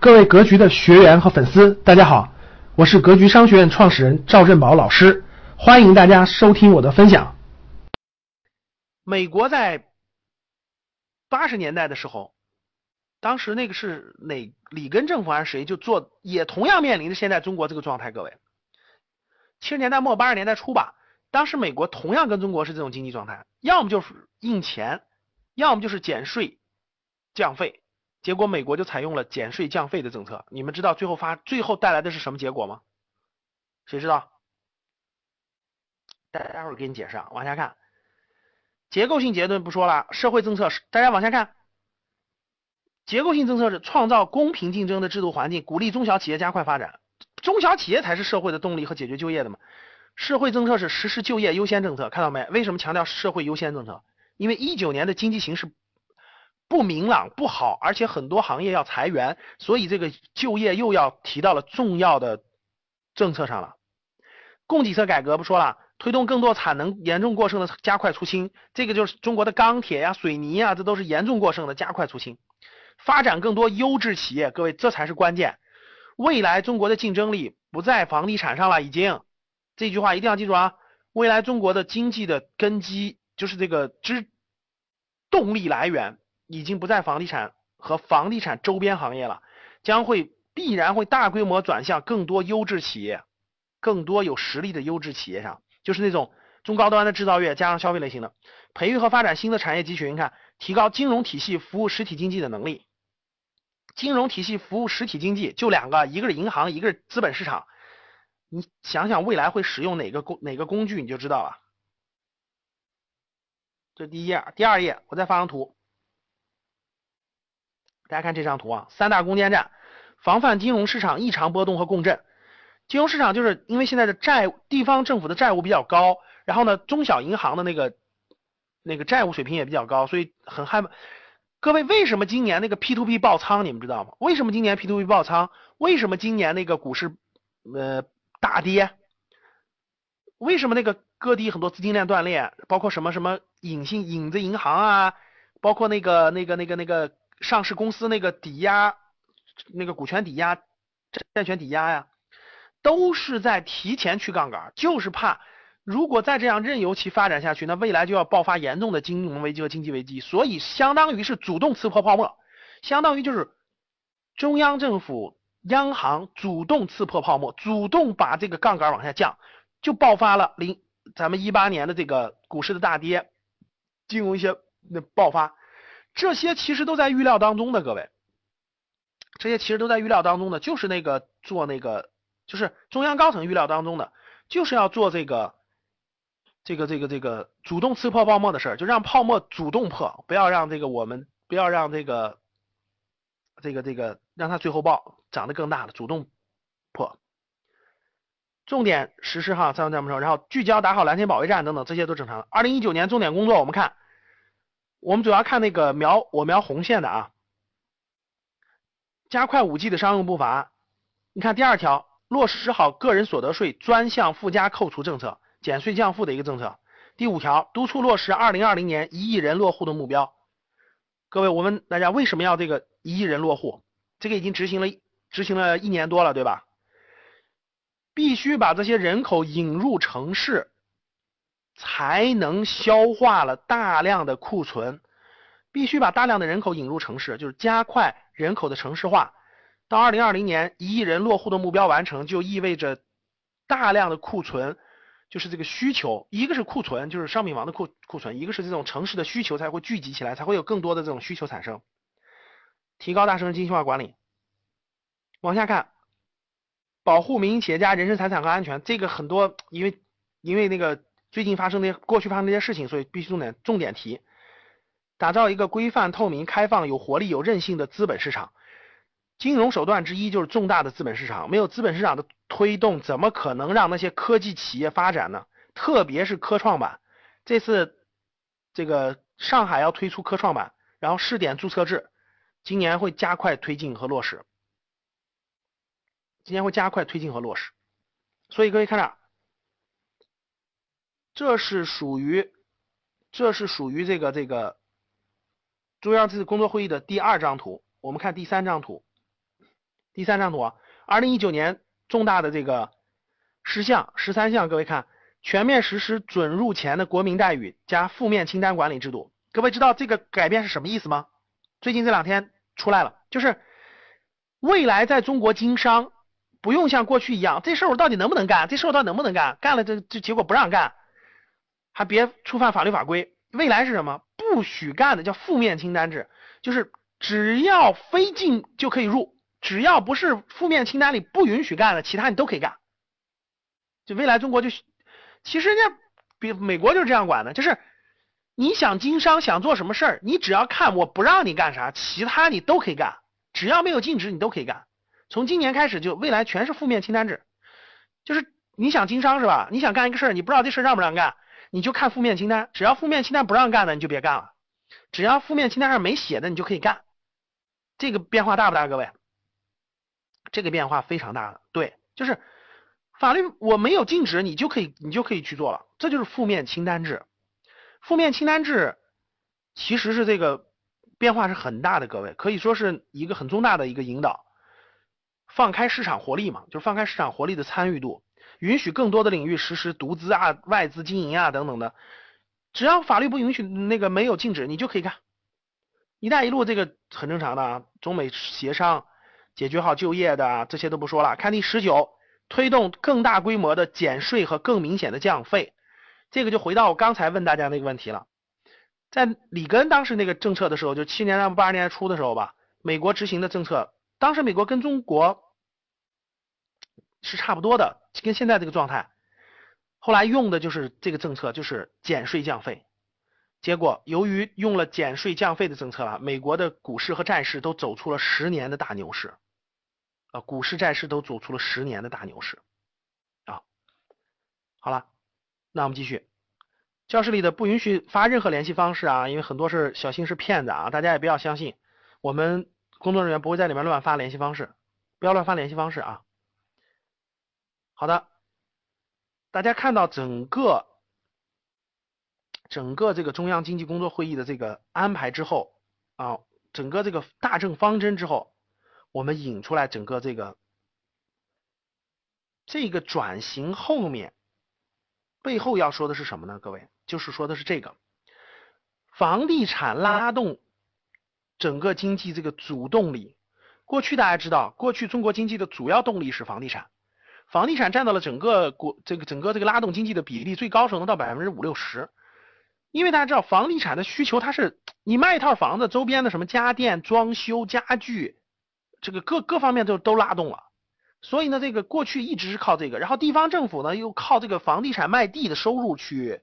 各位格局的学员和粉丝，大家好，我是格局商学院创始人赵振宝老师，欢迎大家收听我的分享。美国在八十年代的时候，当时那个是哪里根政府还是谁就做，也同样面临着现在中国这个状态。各位，七十年代末八十年代初吧，当时美国同样跟中国是这种经济状态，要么就是印钱，要么就是减税降费。结果美国就采用了减税降费的政策，你们知道最后发最后带来的是什么结果吗？谁知道？待待会儿给你解释啊，往下看，结构性结论不说了，社会政策是大家往下看，结构性政策是创造公平竞争的制度环境，鼓励中小企业加快发展，中小企业才是社会的动力和解决就业的嘛。社会政策是实施就业优先政策，看到没？为什么强调社会优先政策？因为一九年的经济形势。不明朗不好，而且很多行业要裁员，所以这个就业又要提到了重要的政策上了。供给侧改革不说了，推动更多产能严重过剩的加快出清，这个就是中国的钢铁呀、水泥呀，这都是严重过剩的，加快出清。发展更多优质企业，各位这才是关键。未来中国的竞争力不在房地产上了，已经这句话一定要记住啊！未来中国的经济的根基就是这个之动力来源。已经不在房地产和房地产周边行业了，将会必然会大规模转向更多优质企业，更多有实力的优质企业上，就是那种中高端的制造业加上消费类型的，培育和发展新的产业集群，看提高金融体系服务实体经济的能力。金融体系服务实体经济就两个，一个是银行，一个是资本市场。你想想未来会使用哪个工哪个工具，你就知道了。这第一页，第二页我再发张图。大家看这张图啊，三大攻坚战，防范金融市场异常波动和共振。金融市场就是因为现在的债，地方政府的债务比较高，然后呢，中小银行的那个那个债务水平也比较高，所以很害怕。各位，为什么今年那个 P to P 爆仓？你们知道吗？为什么今年 P to P 爆仓？为什么今年那个股市呃大跌？为什么那个各地很多资金链断裂？包括什么什么隐性影子银行啊，包括那个那个那个那个。上市公司那个抵押，那个股权抵押、债权抵押呀，都是在提前去杠杆，就是怕如果再这样任由其发展下去，那未来就要爆发严重的金融危机和经济危机，所以相当于是主动刺破泡沫，相当于就是中央政府、央行主动刺破泡沫，主动把这个杠杆往下降，就爆发了零咱们一八年的这个股市的大跌，金融一些那爆发。这些其实都在预料当中的，各位，这些其实都在预料当中的，就是那个做那个，就是中央高层预料当中的，就是要做这个，这个这个这个主动刺破泡沫的事儿，就让泡沫主动破，不要让这个我们不要让这个这个这个让它最后爆长得更大了，主动破，重点实施哈，再这么说，然后聚焦打好蓝天保卫战等等，这些都正常。二零一九年重点工作，我们看。我们主要看那个描我描红线的啊，加快五 G 的商用步伐。你看第二条，落实好个人所得税专项附加扣除政策，减税降负的一个政策。第五条，督促落实二零二零年一亿人落户的目标。各位，我问大家为什么要这个一亿人落户？这个已经执行了执行了一年多了，对吧？必须把这些人口引入城市。才能消化了大量的库存，必须把大量的人口引入城市，就是加快人口的城市化。到二零二零年一亿人落户的目标完成，就意味着大量的库存，就是这个需求，一个是库存，就是商品房的库库存，一个是这种城市的需求才会聚集起来，才会有更多的这种需求产生，提高大城市精细化管理。往下看，保护民营企业家人身财产和安全，这个很多因为因为那个。最近发生的过去发生这些事情，所以必须重点重点提，打造一个规范、透明、开放、有活力、有韧性的资本市场。金融手段之一就是重大的资本市场，没有资本市场的推动，怎么可能让那些科技企业发展呢？特别是科创板，这次这个上海要推出科创板，然后试点注册制，今年会加快推进和落实。今年会加快推进和落实，所以各位看着。这是属于，这是属于这个这个中央这次工作会议的第二张图。我们看第三张图，第三张图啊，二零一九年重大的这个十项十三项，各位看，全面实施准入前的国民待遇加负面清单管理制度。各位知道这个改变是什么意思吗？最近这两天出来了，就是未来在中国经商不用像过去一样，这事儿我到底能不能干？这事儿我到底能不能干？干了这这结果不让干，还别触犯法律法规。未来是什么？不许干的叫负面清单制，就是只要非禁就可以入，只要不是负面清单里不允许干的，其他你都可以干。就未来中国就其实人家比美国就是这样管的，就是你想经商想做什么事儿，你只要看我不让你干啥，其他你都可以干，只要没有禁止你都可以干。从今年开始就未来全是负面清单制，就是你想经商是吧？你想干一个事儿，你不知道这事儿让不让干。你就看负面清单，只要负面清单不让干的，你就别干了；只要负面清单上没写的，你就可以干。这个变化大不大，各位？这个变化非常大，对，就是法律我没有禁止，你就可以，你就可以去做了。这就是负面清单制。负面清单制其实是这个变化是很大的，各位可以说是一个很重大的一个引导，放开市场活力嘛，就是放开市场活力的参与度。允许更多的领域实施独资啊、外资经营啊等等的，只要法律不允许，那个没有禁止，你就可以干。一带一路这个很正常的啊，中美协商解决好就业的这些都不说了。看第十九，推动更大规模的减税和更明显的降费，这个就回到我刚才问大家那个问题了。在里根当时那个政策的时候，就七年代八十年代初的时候吧，美国执行的政策，当时美国跟中国。是差不多的，跟现在这个状态。后来用的就是这个政策，就是减税降费。结果由于用了减税降费的政策了，美国的股市和债市都走出了十年的大牛市。啊，股市债市都走出了十年的大牛市。啊，好了，那我们继续。教室里的不允许发任何联系方式啊，因为很多是小心是骗子啊，大家也不要相信。我们工作人员不会在里面乱发联系方式，不要乱发联系方式啊。好的，大家看到整个整个这个中央经济工作会议的这个安排之后啊，整个这个大政方针之后，我们引出来整个这个这个转型后面背后要说的是什么呢？各位，就是说的是这个房地产拉动整个经济这个主动力。过去大家知道，过去中国经济的主要动力是房地产。房地产占到了整个国这个整个这个拉动经济的比例最高时候能到百分之五六十，因为大家知道房地产的需求它是你卖一套房子周边的什么家电装修家具，这个各各方面都都拉动了，所以呢这个过去一直是靠这个，然后地方政府呢又靠这个房地产卖地的收入去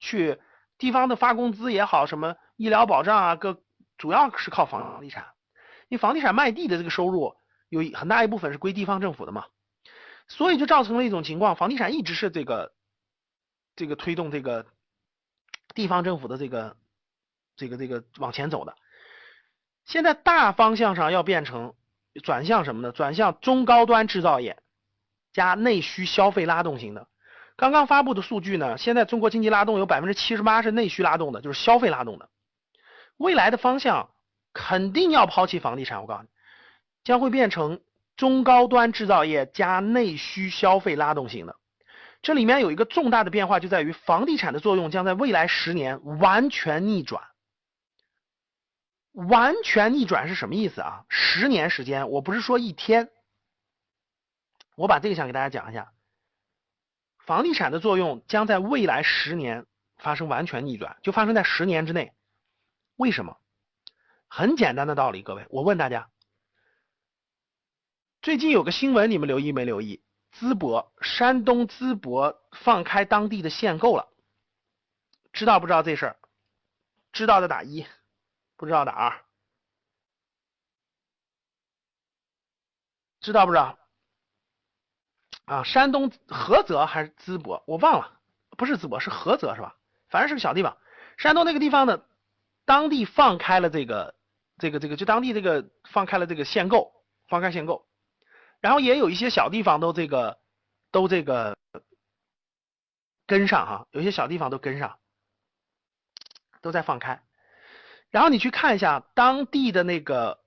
去地方的发工资也好什么医疗保障啊各主要是靠房地产，因为房地产卖地的这个收入有很大一部分是归地方政府的嘛。所以就造成了一种情况，房地产一直是这个这个推动这个地方政府的这个这个这个往前走的。现在大方向上要变成转向什么呢？转向中高端制造业加内需消费拉动型的。刚刚发布的数据呢，现在中国经济拉动有百分之七十八是内需拉动的，就是消费拉动的。未来的方向肯定要抛弃房地产，我告诉你，将会变成。中高端制造业加内需消费拉动型的，这里面有一个重大的变化，就在于房地产的作用将在未来十年完全逆转。完全逆转是什么意思啊？十年时间，我不是说一天。我把这个想给大家讲一下，房地产的作用将在未来十年发生完全逆转，就发生在十年之内。为什么？很简单的道理，各位，我问大家。最近有个新闻，你们留意没留意？淄博，山东淄博放开当地的限购了，知道不知道这事儿？知道的打一，不知道打二。知道不知道？啊，山东菏泽还是淄博？我忘了，不是淄博，是菏泽是吧？反正是个小地方。山东那个地方呢，当地放开了这个这个这个，就当地这个放开了这个限购，放开限购。然后也有一些小地方都这个都这个跟上哈，有些小地方都跟上，都在放开。然后你去看一下当地的那个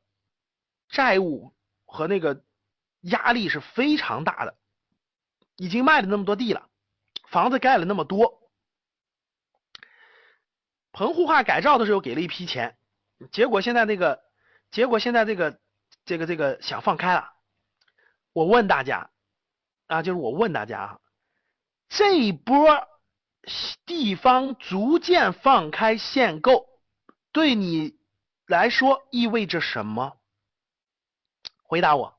债务和那个压力是非常大的，已经卖了那么多地了，房子盖了那么多，棚户化改造的时候给了一批钱，结果现在那个，结果现在这个这个这个想放开了，我问大家啊，就是我问大家啊，这一波地方逐渐放开限购，对你来说意味着什么？回答我。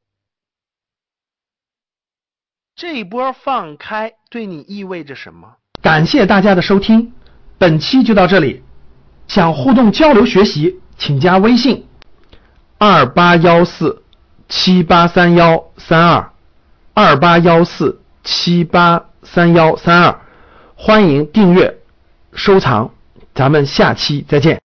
这一波放开对你意味着什么？感谢大家的收听，本期就到这里。想互动交流学习，请加微信二八幺四七八三幺三二二八幺四七八三幺三二，欢迎订阅收藏，咱们下期再见。